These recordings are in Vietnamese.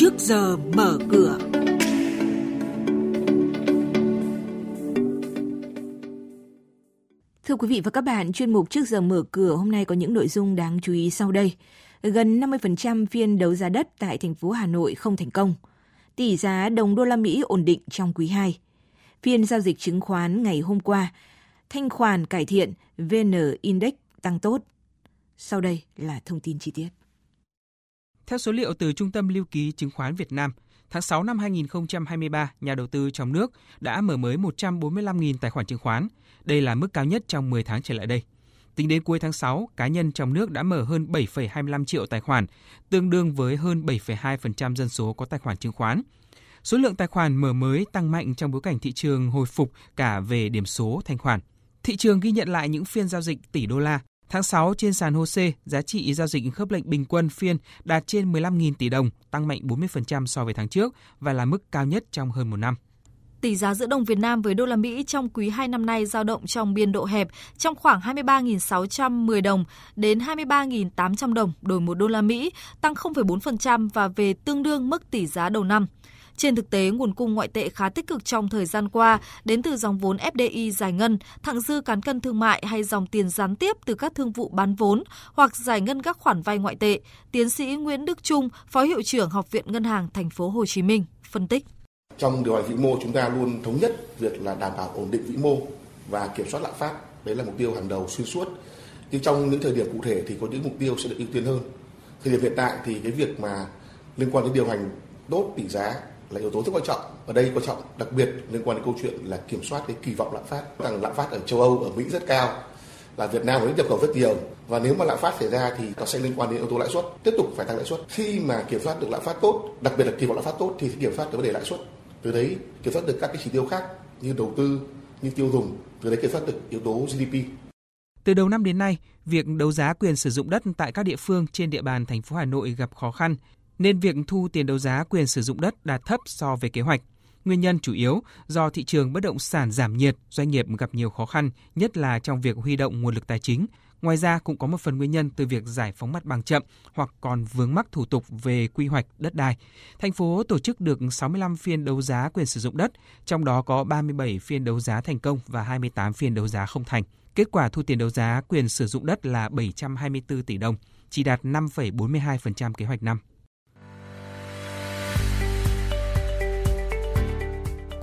trước giờ mở cửa. Thưa quý vị và các bạn, chuyên mục trước giờ mở cửa hôm nay có những nội dung đáng chú ý sau đây. Gần 50% phiên đấu giá đất tại thành phố Hà Nội không thành công. Tỷ giá đồng đô la Mỹ ổn định trong quý 2. Phiên giao dịch chứng khoán ngày hôm qua, thanh khoản cải thiện, VN Index tăng tốt. Sau đây là thông tin chi tiết. Theo số liệu từ Trung tâm Lưu ký Chứng khoán Việt Nam, tháng 6 năm 2023, nhà đầu tư trong nước đã mở mới 145.000 tài khoản chứng khoán. Đây là mức cao nhất trong 10 tháng trở lại đây. Tính đến cuối tháng 6, cá nhân trong nước đã mở hơn 7,25 triệu tài khoản, tương đương với hơn 7,2% dân số có tài khoản chứng khoán. Số lượng tài khoản mở mới tăng mạnh trong bối cảnh thị trường hồi phục cả về điểm số thanh khoản. Thị trường ghi nhận lại những phiên giao dịch tỷ đô la. Tháng 6 trên sàn HOSE, giá trị giao dịch khớp lệnh bình quân phiên đạt trên 15.000 tỷ đồng, tăng mạnh 40% so với tháng trước và là mức cao nhất trong hơn một năm. Tỷ giá giữa đồng Việt Nam với đô la Mỹ trong quý 2 năm nay dao động trong biên độ hẹp trong khoảng 23.610 đồng đến 23.800 đồng đổi một đô la Mỹ, tăng 0,4% và về tương đương mức tỷ giá đầu năm. Trên thực tế, nguồn cung ngoại tệ khá tích cực trong thời gian qua đến từ dòng vốn FDI giải ngân, thặng dư cán cân thương mại hay dòng tiền gián tiếp từ các thương vụ bán vốn hoặc giải ngân các khoản vay ngoại tệ. Tiến sĩ Nguyễn Đức Trung, Phó hiệu trưởng Học viện Ngân hàng Thành phố Hồ Chí Minh phân tích. Trong điều hành vĩ mô chúng ta luôn thống nhất việc là đảm bảo ổn định vĩ mô và kiểm soát lạm phát. Đấy là mục tiêu hàng đầu xuyên suốt. Nhưng trong những thời điểm cụ thể thì có những mục tiêu sẽ được ưu tiên hơn. Thời điểm hiện tại thì cái việc mà liên quan đến điều hành tốt tỷ giá là yếu tố rất quan trọng. Ở đây quan trọng đặc biệt liên quan đến câu chuyện là kiểm soát cái kỳ vọng lạm phát. Rằng lạm phát ở châu Âu, ở Mỹ rất cao, là Việt Nam mới nhập khẩu rất nhiều. Và nếu mà lạm phát xảy ra thì nó sẽ liên quan đến yếu tố lãi suất tiếp tục phải tăng lãi suất. Khi mà kiểm soát được lạm phát tốt đặc biệt là kỳ vọng lạm phát tốt thì kiểm soát được vấn đề lãi suất. Từ đấy kiểm soát được các cái chỉ tiêu khác như đầu tư như tiêu dùng từ đấy kiểm soát được yếu tố GDP từ đầu năm đến nay, việc đấu giá quyền sử dụng đất tại các địa phương trên địa bàn thành phố Hà Nội gặp khó khăn, nên việc thu tiền đấu giá quyền sử dụng đất đạt thấp so với kế hoạch. Nguyên nhân chủ yếu do thị trường bất động sản giảm nhiệt, doanh nghiệp gặp nhiều khó khăn, nhất là trong việc huy động nguồn lực tài chính. Ngoài ra cũng có một phần nguyên nhân từ việc giải phóng mặt bằng chậm hoặc còn vướng mắc thủ tục về quy hoạch đất đai. Thành phố tổ chức được 65 phiên đấu giá quyền sử dụng đất, trong đó có 37 phiên đấu giá thành công và 28 phiên đấu giá không thành. Kết quả thu tiền đấu giá quyền sử dụng đất là 724 tỷ đồng, chỉ đạt 5,42% kế hoạch năm.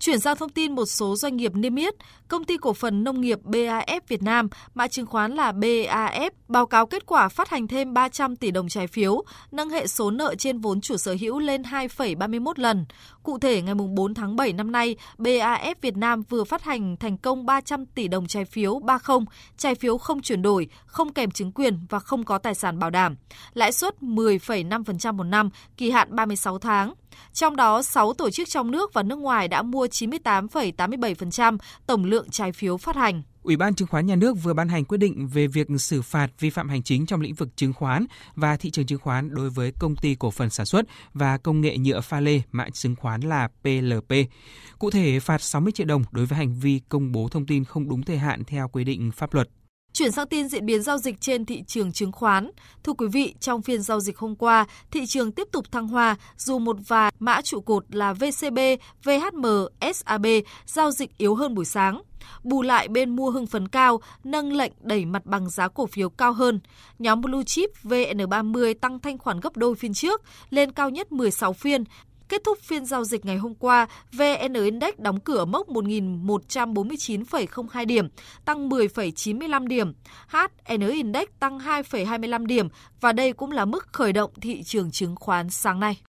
Chuyển sang thông tin một số doanh nghiệp niêm yết, công ty cổ phần nông nghiệp BAF Việt Nam, mã chứng khoán là BAF, báo cáo kết quả phát hành thêm 300 tỷ đồng trái phiếu, nâng hệ số nợ trên vốn chủ sở hữu lên 2,31 lần. Cụ thể, ngày 4 tháng 7 năm nay, BAF Việt Nam vừa phát hành thành công 300 tỷ đồng trái phiếu 30, trái phiếu không chuyển đổi, không kèm chứng quyền và không có tài sản bảo đảm. Lãi suất 10,5% một năm, kỳ hạn 36 tháng. Trong đó, 6 tổ chức trong nước và nước ngoài đã mua 98,87% tổng lượng trái phiếu phát hành. Ủy ban Chứng khoán Nhà nước vừa ban hành quyết định về việc xử phạt vi phạm hành chính trong lĩnh vực chứng khoán và thị trường chứng khoán đối với công ty cổ phần sản xuất và công nghệ nhựa pha lê mã chứng khoán là PLP. Cụ thể phạt 60 triệu đồng đối với hành vi công bố thông tin không đúng thời hạn theo quy định pháp luật. Chuyển sang tin diễn biến giao dịch trên thị trường chứng khoán. Thưa quý vị, trong phiên giao dịch hôm qua, thị trường tiếp tục thăng hoa dù một vài mã trụ cột là VCB, VHM, SAB giao dịch yếu hơn buổi sáng. Bù lại bên mua hưng phấn cao, nâng lệnh đẩy mặt bằng giá cổ phiếu cao hơn. Nhóm Blue Chip VN30 tăng thanh khoản gấp đôi phiên trước, lên cao nhất 16 phiên, Kết thúc phiên giao dịch ngày hôm qua, VN Index đóng cửa mốc 1.149,02 điểm, tăng 10,95 điểm. HN Index tăng 2,25 điểm và đây cũng là mức khởi động thị trường chứng khoán sáng nay.